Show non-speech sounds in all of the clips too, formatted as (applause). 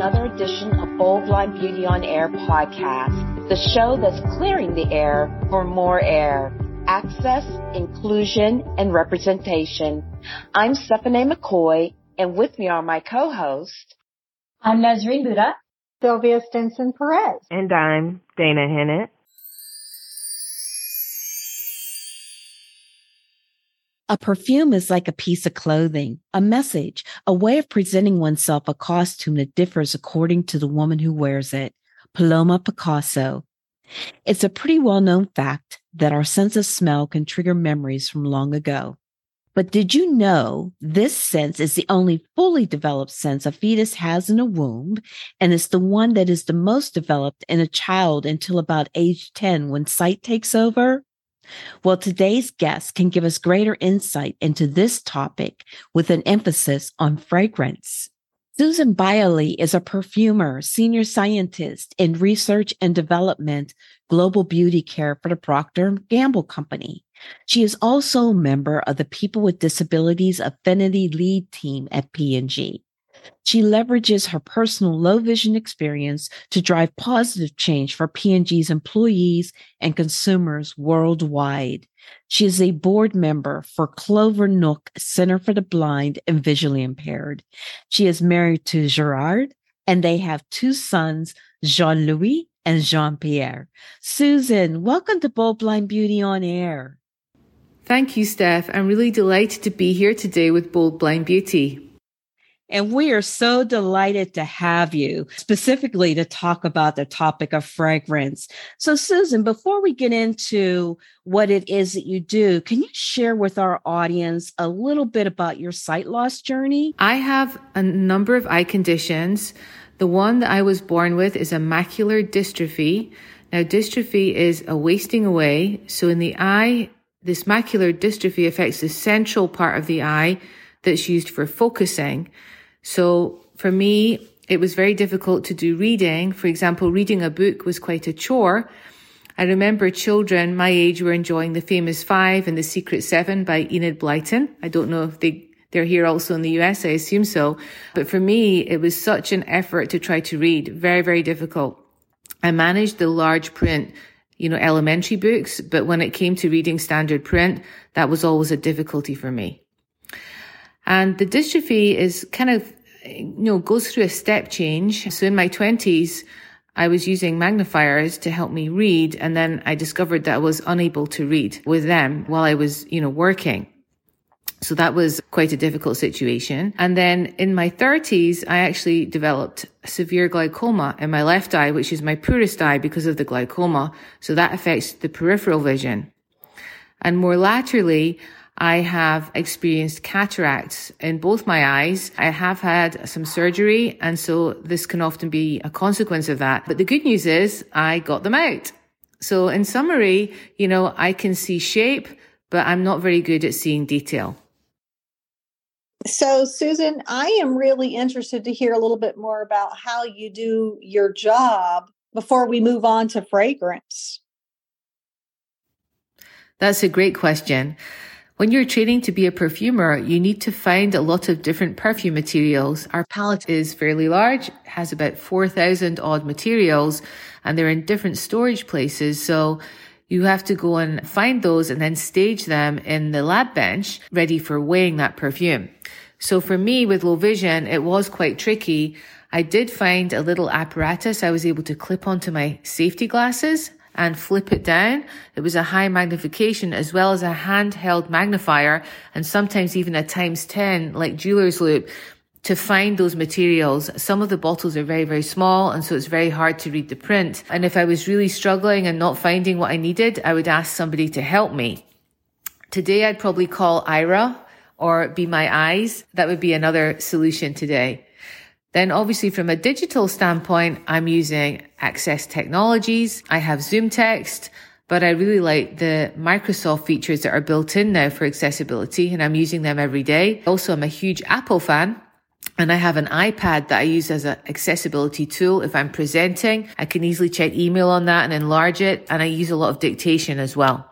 Welcome back to another edition of Bold Blind Beauty on Air podcast, the show that's clearing the air for more air, access, inclusion, and representation. I'm Stephanie McCoy, and with me are my co-hosts. I'm Nasreen Bhutta. Sylvia Stinson Perez. And I'm Dana Hennett. A perfume is like a piece of clothing, a message, a way of presenting oneself a costume that differs according to the woman who wears it. Paloma Picasso. It's a pretty well known fact that our sense of smell can trigger memories from long ago. But did you know this sense is the only fully developed sense a fetus has in a womb, and it's the one that is the most developed in a child until about age 10 when sight takes over? Well, today's guest can give us greater insight into this topic with an emphasis on fragrance. Susan Byerly is a perfumer, senior scientist in research and development, global beauty care for the Procter & Gamble Company. She is also a member of the People with Disabilities Affinity Lead Team at P&G. She leverages her personal low vision experience to drive positive change for P&G's employees and consumers worldwide. She is a board member for Clovernook Center for the Blind and Visually Impaired. She is married to Gerard and they have two sons, Jean-Louis and Jean-Pierre. Susan, welcome to Bold Blind Beauty on Air. Thank you, Steph. I'm really delighted to be here today with Bold Blind Beauty. And we are so delighted to have you specifically to talk about the topic of fragrance. So, Susan, before we get into what it is that you do, can you share with our audience a little bit about your sight loss journey? I have a number of eye conditions. The one that I was born with is a macular dystrophy. Now, dystrophy is a wasting away. So, in the eye, this macular dystrophy affects the central part of the eye that's used for focusing. So for me, it was very difficult to do reading. For example, reading a book was quite a chore. I remember children my age were enjoying The Famous Five and The Secret Seven by Enid Blyton. I don't know if they, they're here also in the US. I assume so. But for me, it was such an effort to try to read. Very, very difficult. I managed the large print, you know, elementary books, but when it came to reading standard print, that was always a difficulty for me. And the dystrophy is kind of, you know, goes through a step change. So in my twenties, I was using magnifiers to help me read. And then I discovered that I was unable to read with them while I was, you know, working. So that was quite a difficult situation. And then in my thirties, I actually developed severe glaucoma in my left eye, which is my poorest eye because of the glaucoma. So that affects the peripheral vision. And more laterally, I have experienced cataracts in both my eyes. I have had some surgery. And so this can often be a consequence of that. But the good news is I got them out. So in summary, you know, I can see shape, but I'm not very good at seeing detail. So, Susan, I am really interested to hear a little bit more about how you do your job before we move on to fragrance. That's a great question. When you're training to be a perfumer, you need to find a lot of different perfume materials. Our palette is fairly large, has about 4,000 odd materials, and they're in different storage places. So you have to go and find those and then stage them in the lab bench ready for weighing that perfume. So for me with low vision, it was quite tricky. I did find a little apparatus I was able to clip onto my safety glasses and flip it down. It was a high magnification as well as a handheld magnifier and sometimes even a times 10 like jeweler's loupe to find those materials. Some of the bottles are very, very small. And so it's very hard to read the print. And if I was really struggling and not finding what I needed, I would ask somebody to help me. Today, I'd probably call Aira or Be My Eyes. That would be another solution today. Then obviously from a digital standpoint, I'm using Access Technologies. I have ZoomText, but I really like the Microsoft features that are built in now for accessibility and I'm using them every day. Also, I'm a huge Apple fan. And I have an iPad that I use as an accessibility tool. If I'm presenting, I can easily check email on that and enlarge it. And I use a lot of dictation as well.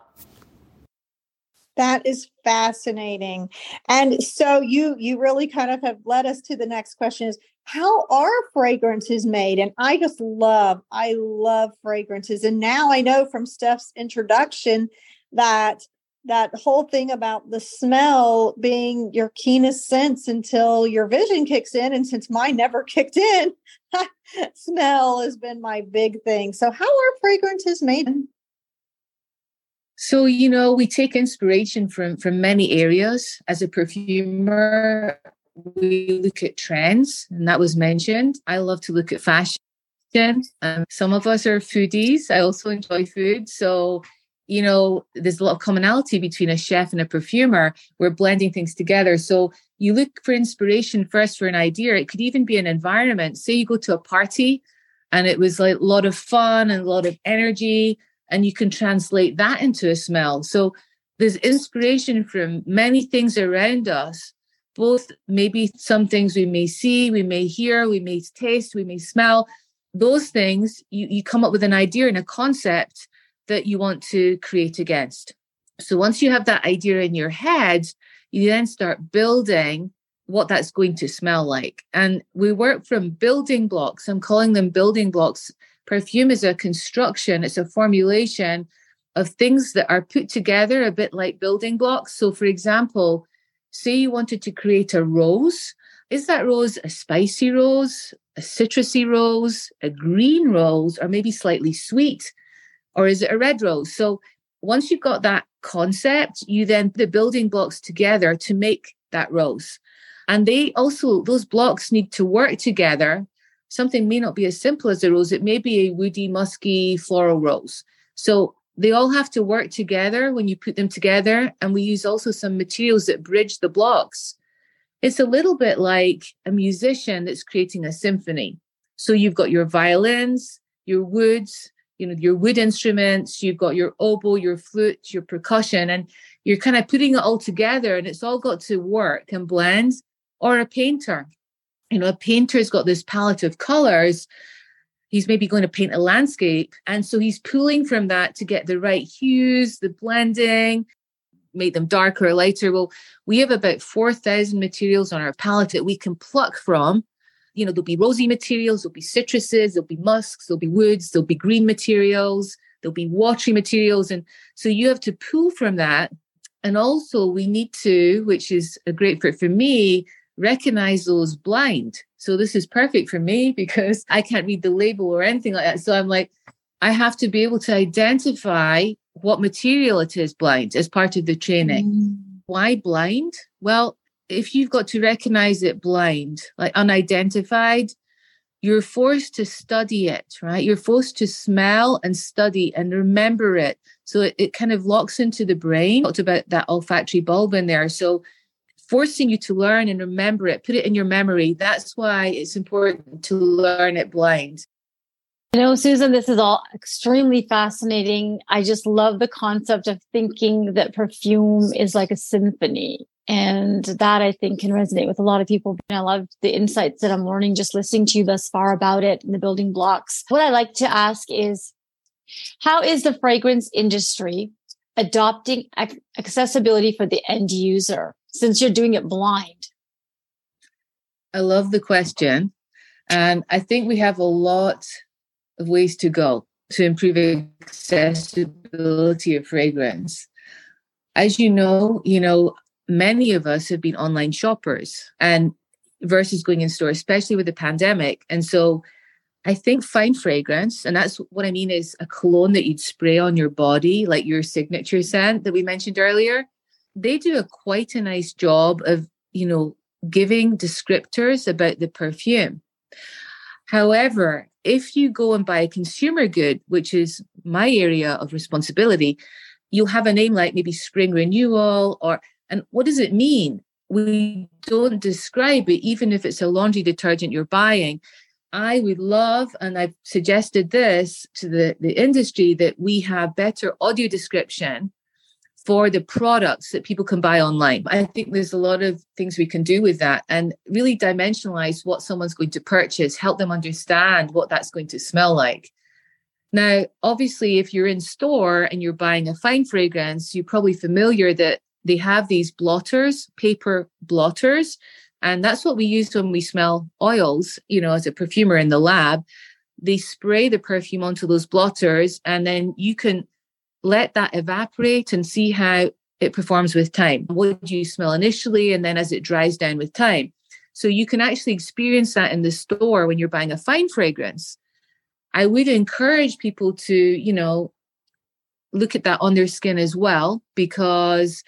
That is fascinating. And so you you really kind of have led us to the next question is how are fragrances made? And I just love, I love fragrances. And now I know from Steph's introduction that that whole thing about the smell being your keenest sense until your vision kicks in. And since mine never (laughs) kicked in, (laughs) smell has been my big thing. So, how are fragrances made? So, you know, we take inspiration from from many areas. As a perfumer, we look at trends, and that was mentioned. I love to look at fashion. Um, some of us are foodies. I also enjoy food. So you know, there's a lot of commonality between a chef and a perfumer. We're blending things together. So you look for inspiration first for an idea. It could even be an environment. Say you go to a party and it was like a lot of fun and a lot of energy, and you can translate that into a smell. So there's inspiration from many things around us, both maybe some things we may see, we may hear, we may taste, we may smell. Those things, you, you come up with an idea and a concept that you want to create against. So once you have that idea in your head, you then start building what that's going to smell like. And we work from building blocks. I'm calling them building blocks. Perfume is a construction, it's a formulation of things that are put together a bit like building blocks. So, for example, say you wanted to create a rose. Is that rose a spicy rose, a citrusy rose, a green rose, or maybe slightly sweet? or is it a red rose? So once you've got that concept, you then put the building blocks together to make that rose. And they also, those blocks need to work together. Something may not be as simple as a rose, it may be a woody, musky, floral rose. So they all have to work together when you put them together. And we use also some materials that bridge the blocks. It's a little bit like a musician that's creating a symphony. So you've got your violins, your woods, you know your wood instruments you've got your oboe your flute your percussion and you're kind of putting it all together and it's all got to work and blend or a painter you know a painter's got this palette of colors he's maybe going to paint a landscape and so he's pulling from that to get the right hues the blending make them darker or lighter well we have about 4000 materials on our palette that we can pluck from you know, there'll be rosy materials, there'll be citruses, there'll be musks, there'll be woods, there'll be green materials, there'll be watery materials. And so you have to pull from that. And also we need to, which is a great fit for me, recognize those blind. So this is perfect for me (laughs) because I can't read the label or anything like that. So I'm like, I have to be able to identify what material it is blind as part of the training. Mm. Why blind? Well, if you've got to recognize it blind, like unidentified, you're forced to study it, right? You're forced to smell and study and remember it. So it, it kind of locks into the brain. Talked about that olfactory bulb in there. So forcing you to learn and remember it, put it in your memory. That's why it's important to learn it blind. You know, Susan, this is all extremely fascinating. I just love the concept of thinking that perfume is like a symphony. And that I think can resonate with a lot of people. I love the insights that I'm learning just listening to you thus far about it and the building blocks. What I like to ask is, how is the fragrance industry adopting accessibility for the end user since you're doing it blind? I love the question. And I think we have a lot of ways to go to improve accessibility of fragrance. As you know, you know, many of us have been online shoppers and versus going in store, especially with the pandemic. And so I think fine fragrance, and that's what I mean is a cologne that you'd spray on your body, like your signature scent that we mentioned earlier. They do a quite a nice job of, you know, giving descriptors about the perfume. However, if you go and buy a consumer good, which is my area of responsibility, you'll have a name like maybe spring renewal or and what does it mean? We don't describe it, even if it's a laundry detergent you're buying. I would love, and I've suggested this to the, the industry, that we have better audio description for the products that people can buy online. I think there's a lot of things we can do with that and really dimensionalize what someone's going to purchase, help them understand what that's going to smell like. Now, obviously, if you're in store and you're buying a fine fragrance, you're probably familiar that they have these blotters, paper blotters. And that's what we use when we smell oils, you know, as a perfumer in the lab. They spray the perfume onto those blotters and then you can let that evaporate and see how it performs with time. What do you smell initially? And then as it dries down with time. So you can actually experience that in the store when you're buying a fine fragrance. I would encourage people to, you know, look at that on their skin as well, because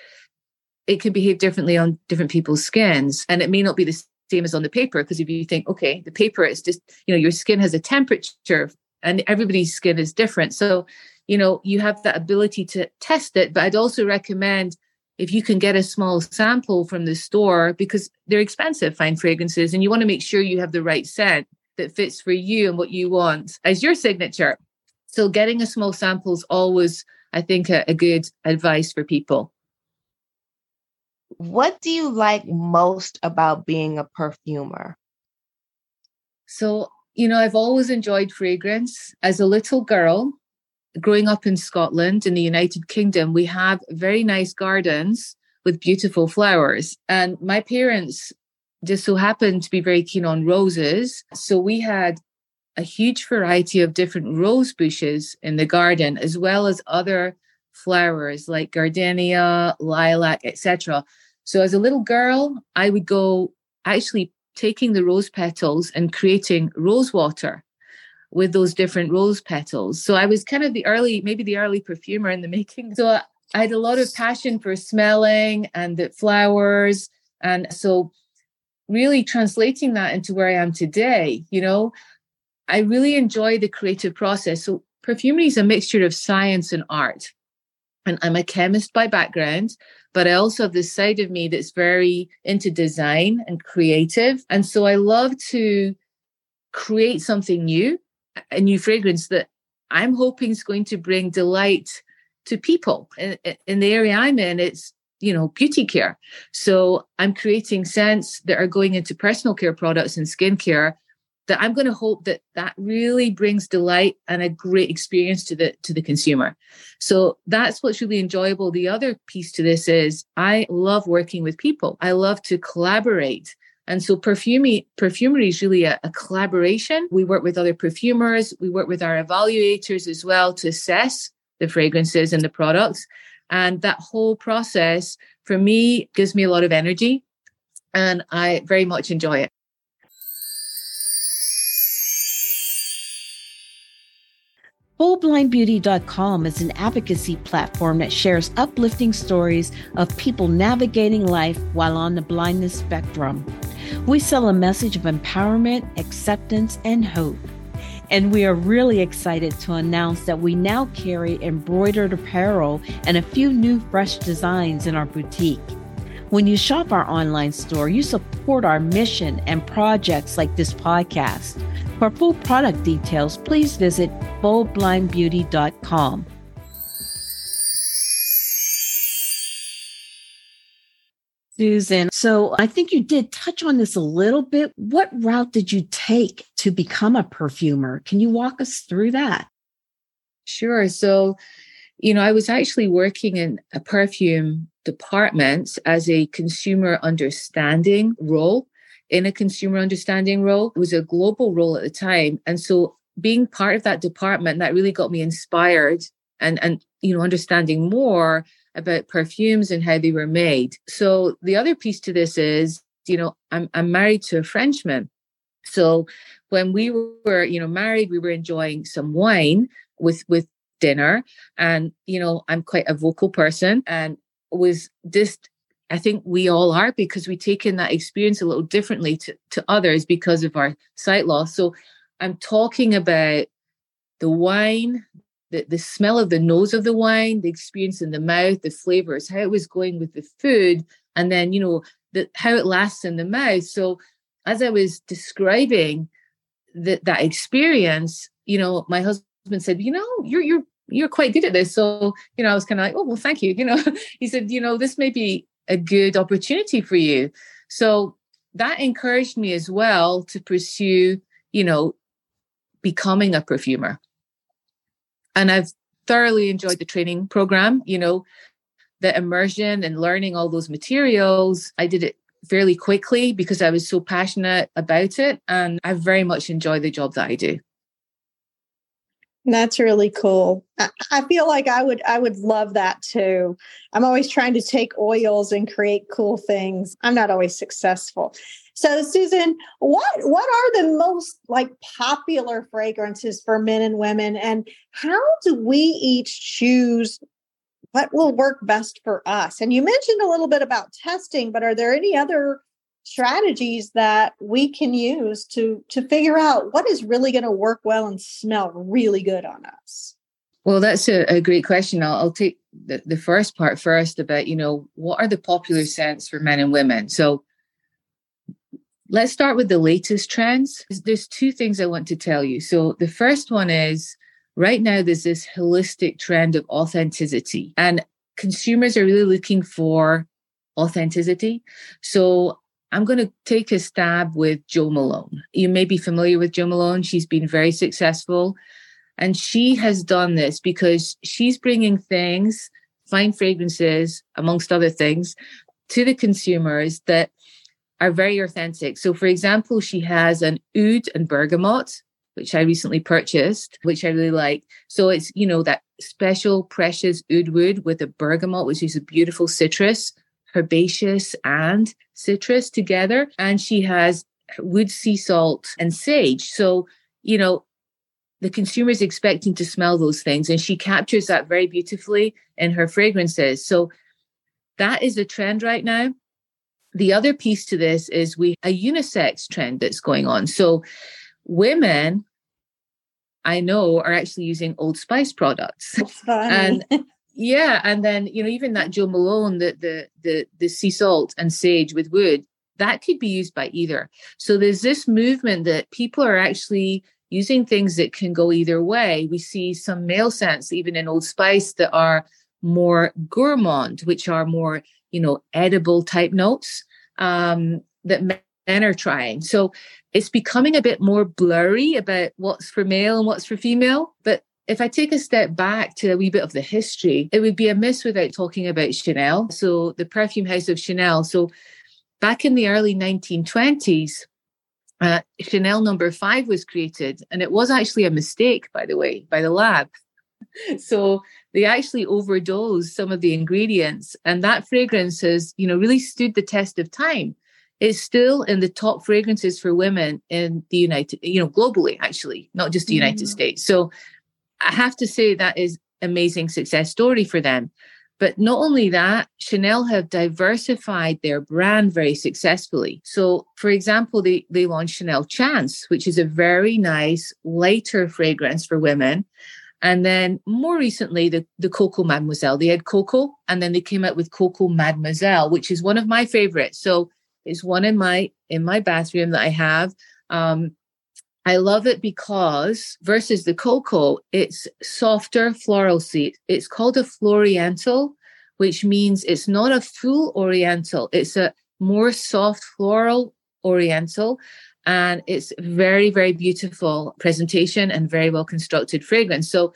it can behave differently on different people's skins. And it may not be the same as on the paper, because if you think, okay, the paper is just, you know, your skin has a temperature and everybody's skin is different. So you know, you have that ability to test it. But I'd also recommend if you can get a small sample from the store because they're expensive, fine fragrances, and you want to make sure you have the right scent that fits for you and what you want as your signature. So getting a small sample is always, I think, a, a good advice for people. What do you like most about being a perfumer? So, you know, I've always enjoyed fragrance. As a little girl, growing up in Scotland in the United Kingdom, we have very nice gardens with beautiful flowers. And my parents just so happened to be very keen on roses. So we had a huge variety of different rose bushes in the garden, as well as other flowers like gardenia, lilac, etc. So as a little girl, I would go actually taking the rose petals and creating rose water with those different rose petals. So I was kind of the early, maybe the early perfumer in the (laughs) making. So I, had a lot of passion for smelling and the flowers. And so really translating that into where I am today, you know, I really enjoy the creative process. So perfumery is a mixture of science and art. And I'm a chemist by background, but I also have this side of me that's very into design and creative. And so I love to create something new a new fragrance that I'm hoping is going to bring delight to people. In, in the area I'm in, it's you know beauty care. So I'm creating scents that are going into personal care products and skincare that I'm going to hope that that really brings delight and a great experience to the to the consumer. So that's what's really enjoyable. The other piece to this is I love working with people. I love to collaborate. And so perfumery, perfumery is really a, a, collaboration. We work with other perfumers. We work with our evaluators as well to assess the fragrances and the products. And that whole process for me gives me a lot of energy and I very much enjoy it. BoldBlindBeauty.com is an advocacy platform that shares uplifting stories of people navigating life while on the blindness spectrum. We sell a message of empowerment, acceptance, and hope. And we are really excited to announce that we now carry embroidered apparel and a few new fresh designs in our boutique. When you shop our online store, you support our mission and projects like this podcast. For full product details, please visit boldblindbeauty.com. Susan, so I think you did touch on this a little bit. What route did you take to become a perfumer? Can you walk us through that? Sure. So, you know, I was actually working in a perfume department as a consumer understanding role. In a consumer understanding role, it was a global role at the time. And so being part of that department, that really got me inspired and, and, you know, understanding more about perfumes and how they were made. So the other piece to this is, you know, I'm I'm married to a Frenchman. So when we were, you know, married, we were enjoying some wine with with dinner. And, you know, I'm quite a vocal person and was just I think we all are because we take in that experience a little differently to, to others because of our sight loss. So I'm talking about the wine, the, the smell of the nose of the wine, the experience in the mouth, the flavors, how it was going with the food, and then, you know, the, how it lasts in the mouth. So as I was describing that that experience, you know, my husband said, you know, you're you're you're quite good at this. So, you know, I was kind of like, oh well, thank you. (laughs) You know, he said, you know, this may be a good opportunity for you. So that encouraged me as well to pursue, you know, becoming a perfumer and I've thoroughly enjoyed the training program. You know, the immersion and learning all those materials, I did it fairly quickly because I was so passionate about it. And I very much enjoy the job that I do. That's really cool. I, feel like I would I would love that too. I'm always trying to take oils and create cool things. I'm not always successful. So Susan, what what are the most like popular fragrances for men and women and how do we each choose what will work best for us? And you mentioned a little bit about testing, but are there any other strategies that we can use to to figure out what is really going to work well and smell really good on us? Well, that's a, a great question. I'll, I'll take the, the first part first about, you know, what are the popular scents for men and women? So let's start with the latest trends. There's two things I want to tell you. So the first one is right now there's this holistic trend of authenticity and consumers are really looking for authenticity. So I'm going to take a stab with Jo Malone. You may be familiar with Jo Malone. She's been very successful. And she has done this because she's bringing things, fine fragrances, amongst other things, to the consumers that are very authentic. So, for example, she has an oud and bergamot, which I recently purchased, which I really like. So it's, you know, that special precious oud wood with a bergamot, which is a beautiful citrus herbaceous and citrus together. And she has wood, sea salt, and sage. So, you know, the consumer is expecting to smell those things, and she captures that very beautifully in her fragrances. So, that is a trend right now. The other piece to this is we a unisex trend that's going on. So, women I know are actually using Old Spice products. (laughs) And yeah, and then you know even that Jo Malone, the the the the sea salt and sage with wood, that could be used by either. So there's this movement that people are actually using things that can go either way. We see some male scents even in Old Spice that are more gourmand, which are more you know edible type notes um, that men are trying. So it's becoming a bit more blurry about what's for male and what's for female. But if I take a step back to a wee bit of the history, it would be amiss without talking about Chanel. So, the perfume house of Chanel. So, back in the early 1920s, uh, Chanel number five was created, and it was actually a mistake, by the way, by the lab. So they actually overdosed some of the ingredients, and that fragrance has, you know, really stood the test of time. It's still in the top fragrances for women in the United, you know, globally, actually, not just the United mm. States. So I have to say that is amazing success story for them. But not only that, Chanel have diversified their brand very successfully. So, for example, they, they launched Chanel Chance, which is a very nice, lighter fragrance for women. And then more recently, the, the Coco Mademoiselle. They had Coco and then they came out with Coco Mademoiselle, which is one of my favorites. So it's one in my in my bathroom that I have. Um, I love it because versus the Coco, it's softer floral seed. It's called a floriental, which means it's not a full oriental. It's a more soft floral oriental. And it's very, very beautiful presentation and very well constructed fragrance. So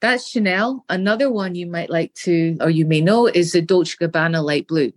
that's Chanel. Another one you might like to, or you may know, is the Dolce Gabbana Light Blue.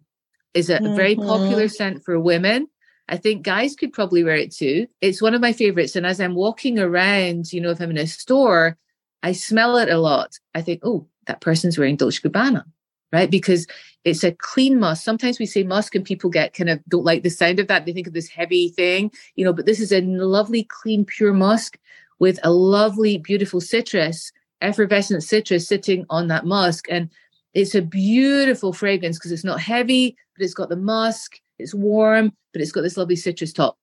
Is a mm-hmm. very popular scent for women I think guys could probably wear it too. It's one of my favorites. And as I'm walking around, you know, if I'm in a store, I smell it a lot. I think, oh, that person's wearing Dolce Gabbana, right? Because it's a clean musk. Sometimes we say musk and people get kind of don't like the sound of that. They think of this heavy thing, you know, but this is a lovely, clean, pure musk with a lovely, beautiful citrus, effervescent citrus sitting on that musk. And it's a beautiful fragrance because it's not heavy, but it's got the musk it's warm, but it's got this lovely citrus top.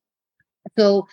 So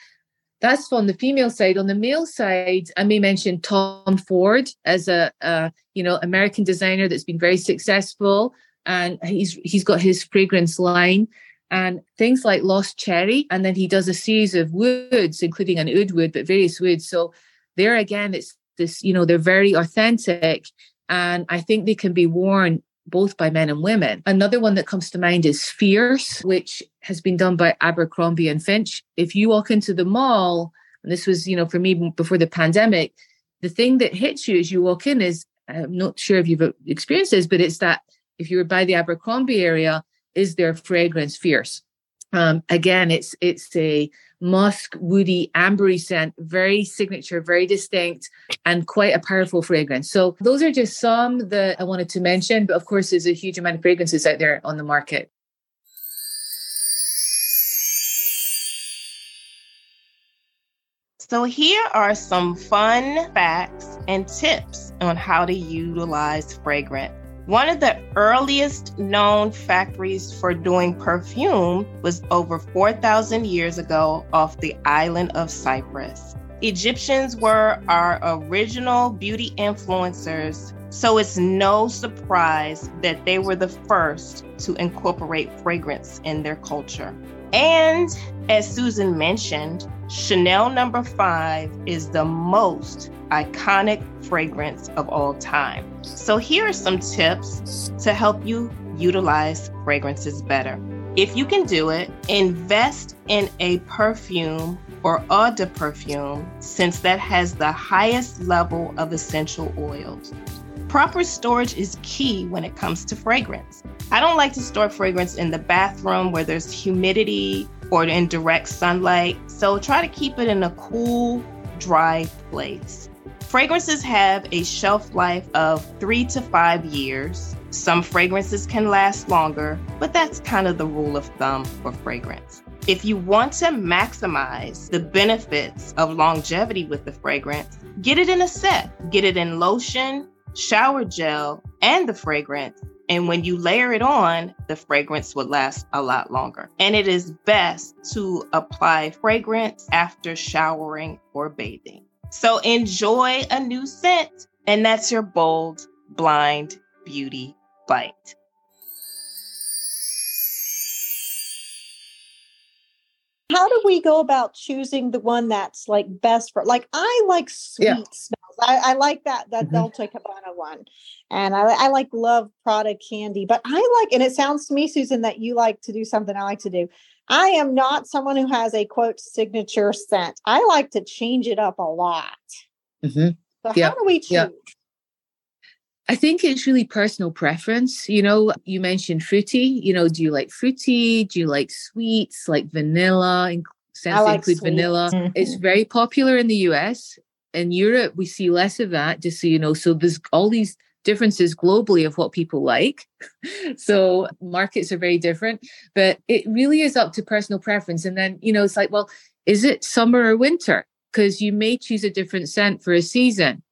that's on the female side. On the male side, I may mention Tom Ford as a, a you know American designer that's been very successful, and he's he's got his fragrance line and things like Lost Cherry, and then he does a series of woods, including an oud wood, but various woods. So there again, it's this you know they're very authentic, and I think they can be worn both by men and women. Another one that comes to mind is Fierce, which has been done by Abercrombie and Finch. If you walk into the mall, and this was, you know, for me before the pandemic, the thing that hits you as you walk in is I'm not sure if you've experienced this, but it's that if you were by the Abercrombie area, is their fragrance Fierce. Um, again, it's it's a musk, woody, ambery scent, very signature, very distinct, and quite a powerful fragrance. So those are just some that I wanted to mention. But of course, there's a huge amount of fragrances out there on the market. So, here are some fun facts and tips on how to utilize fragrance. One of the earliest known factories for doing perfume was over 4,000 years ago off the island of Cyprus. Egyptians were our original beauty influencers, so it's no surprise that they were the first to incorporate fragrance in their culture. And as Susan mentioned, Chanel number five is the most iconic fragrance of all time. So, here are some tips to help you utilize fragrances better. If you can do it, invest in a perfume or eau de perfume, since that has the highest level of essential oils. Proper storage is key when it comes to fragrance. I don't like to store fragrance in the bathroom where there's humidity or in direct sunlight, so try to keep it in a cool, dry place. Fragrances have a shelf life of three to five years. Some fragrances can last longer, but that's kind of the rule of thumb for fragrance. If you want to maximize the benefits of longevity with the fragrance, get it in a set. Get it in lotion, shower gel, and the fragrance. And when you layer it on, the fragrance would last a lot longer. And it is best to apply fragrance after showering or bathing. So enjoy a new scent. And that's your bold, blind beauty bite. How do we go about choosing the one that's like best for like I like sweet yeah. smells. I, I, like that that mm-hmm. Dolce Gabbana one. And I, I like love Prada candy, but I like and it sounds to me, Susan, that you like to do something I like to do. I am not someone who has a quote signature scent. I like to change it up a lot. Mm-hmm. So yep. how do we choose? Yep. I think it's really personal preference. You know, you mentioned fruity. You know, do you like fruity? Do you like sweets, like vanilla? Scents like include sweet. vanilla. Mm-hmm. It's very popular in the US. In Europe, we see less of that, just so you know. So there's all these differences globally of what people like. (laughs) so markets are very different, but it really is up to personal preference. And then, you know, it's like, well, is it summer or winter? Because you may choose a different scent for a season.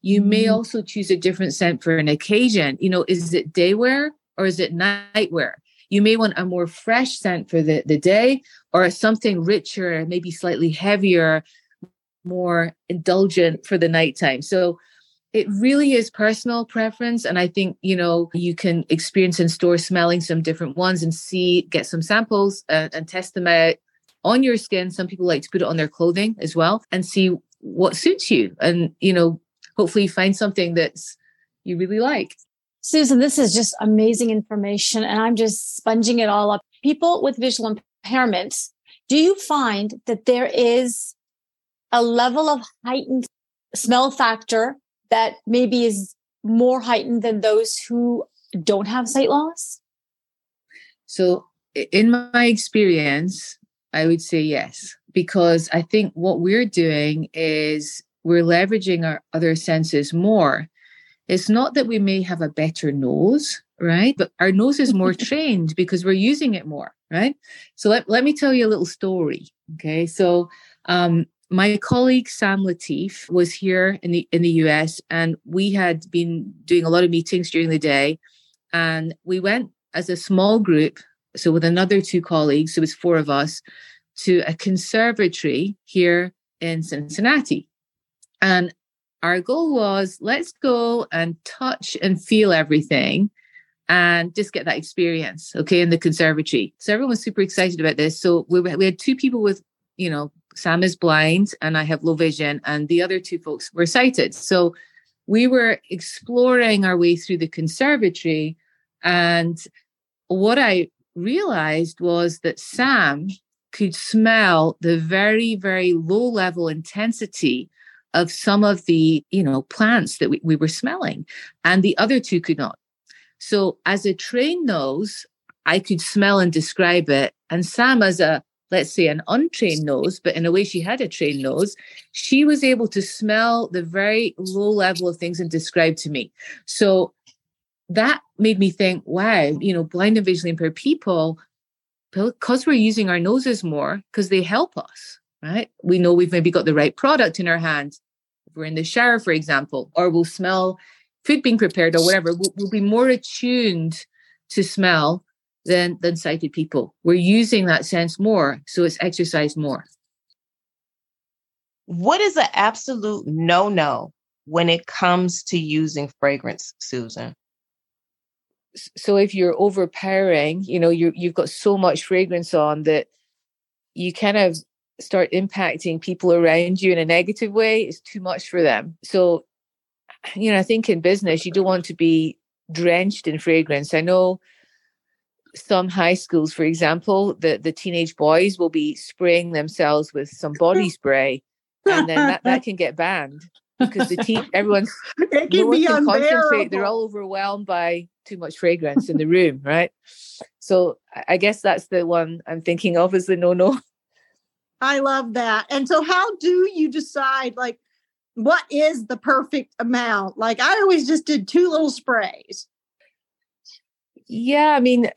You may mm-hmm. also choose a different scent for an occasion. You know, is it day wear or is it night wear? You may want a more fresh scent for the, the day or something richer, maybe slightly heavier, more indulgent for the nighttime. So it really is personal preference. And I think, you know, you can experience in store smelling some different ones and see, get some samples and, and test them out on your skin. Some people like to put it on their clothing as well and see what suits you. And, you know, hopefully find something that's you really like. Susan, this is just amazing information. And I'm just sponging it all up. People with visual impairment, do you find that there is a level of heightened smell factor that maybe is more heightened than those who don't have sight loss? So, in my experience, I would say yes, because I think what we're doing is we're leveraging our other senses more. It's not that we may have a better nose, right? But our nose is more (laughs) trained because we're using it more, right? So let, let me tell you a little story. Okay. So um, my colleague Sam Latif was here in the in the US and we had been doing a lot of meetings during the day and we went as a small group so with another two colleagues so it was four of us to a conservatory here in Cincinnati and our goal was let's go and touch and feel everything and just get that experience okay in the conservatory so everyone was super excited about this so we, we had two people with you know Sam is blind and I have low vision, and the other two folks were sighted. So we were exploring our way through the conservatory. And what I realized was that Sam could smell the very, very low level intensity of some of the, you know, plants that we, we were smelling, and the other two could not. So as a trained nose, I could smell and describe it. And Sam, as a let's say an untrained nose, but in a way she had a trained nose, she was able to smell the very low level of things and describe to me. So that made me think, wow, you know, blind and visually impaired people, because we're using our noses more, because they help us, right? We know we've maybe got the right product in our hands. If we're in the shower, for example, or we'll smell food being prepared or whatever, we'll, we'll be more attuned to smell than than sighted people. We're using that sense more, so it's exercised more. What is an absolute no-no when it comes to using fragrance, Susan? So if you're overpowering, you know, you you've got so much fragrance on that you kind of start impacting people around you in a negative way, is too much for them. So, you know, I think in business, you don't want to be drenched in fragrance. I know some high schools, for example, the, the teenage boys will be spraying themselves with some body (laughs) spray, and then that, that can get banned because the te- everyone's (laughs) it can be can concentrate. They're all overwhelmed by too much fragrance in the room, right? So I guess that's the one I'm thinking of as the no no. I love that. And so, how do you decide, like, what is the perfect amount? Like, I always just did two little sprays. Yeah, I mean,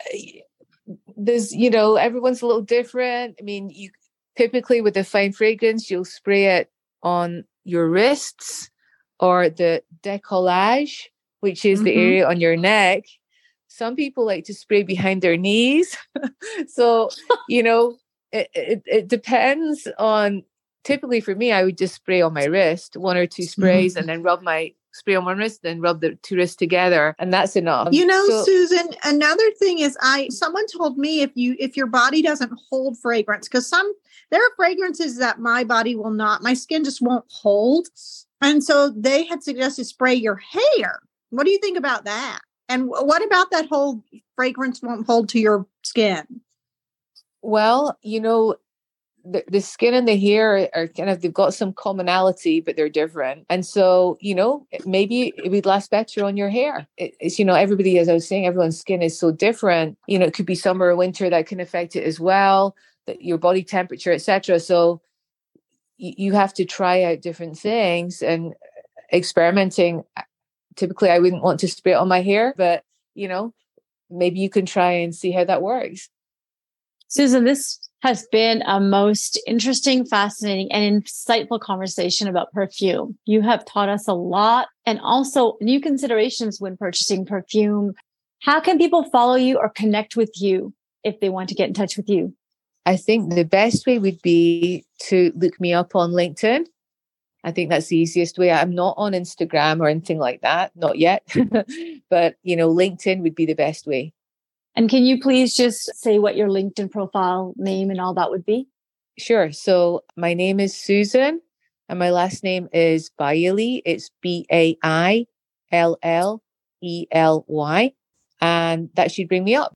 there's, you know, everyone's a little different. I mean, you typically with a fine fragrance, you'll spray it on your wrists or the décollage, which is mm-hmm. the area on your neck. Some people like to spray behind their knees. (laughs) so, you know, it, it, it, depends on typically for me, I would just spray on my wrist, one or two sprays, mm-hmm. and then rub my spray on one wrist, then rub the two wrists together, and that's enough. You know, so, Susan, another thing is I someone told me if you if your body doesn't hold fragrance, because some there are fragrances that my body will not, my skin just won't hold. And so they had suggested spray your hair. What do you think about that? And what about that whole fragrance won't hold to your skin? Well, you know, the, the skin and the hair are kind of they've got some commonality but they're different. And so you know maybe it would last better on your hair. It, it's you know everybody as i was saying everyone's skin is so different. You know it could be summer or winter that can affect it as well that your body temperature etc so you, you have to try out different things and uh, experimenting. Uh, typically i wouldn't want to spray it on my hair but you know maybe you can try and see how that works susan this has been a most interesting, fascinating, and insightful conversation about perfume. You have taught us a lot and also new considerations when purchasing perfume. How can people follow you or connect with you if they want to get in touch with you? I think the best way would be to look me up on LinkedIn. I think that's the easiest way. I'm not on Instagram or anything like that, not yet. (laughs) but, you know, LinkedIn would be the best way. And can you please just say what your LinkedIn profile name and all that would be? Sure. So my name is Susan and my last name is Bailey. It's B A I L L E L Y. And that should bring me up.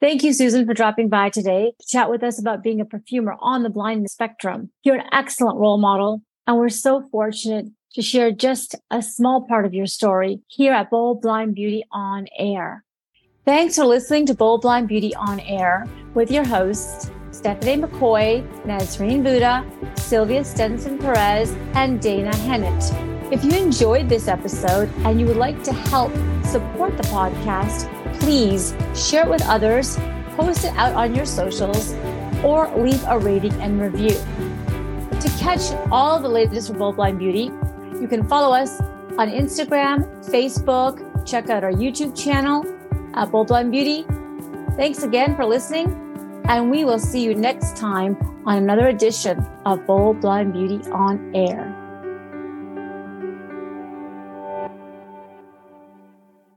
Thank you, Susan, for dropping by today to chat with us about being a perfumer on the blind spectrum. You're an excellent role model, and we're so fortunate to share just a small part of your story here at Bold Blind Beauty on Air. Thanks for listening to Bold Blind Beauty on Air with your hosts, Stephanie McCoy, Nasreen Bhutta, Sylvia Stinson Perez, and Dana Hennett. If you enjoyed this episode and you would like to help support the podcast, please share it with others, post it out on your socials, or leave a rating and review. To catch all the latest from Bold Blind Beauty, you can follow us on Instagram, Facebook, check out our YouTube channel at Bold Blind Beauty. Thanks again for listening, and we will see you next time on another edition of Bold Blind Beauty on Air.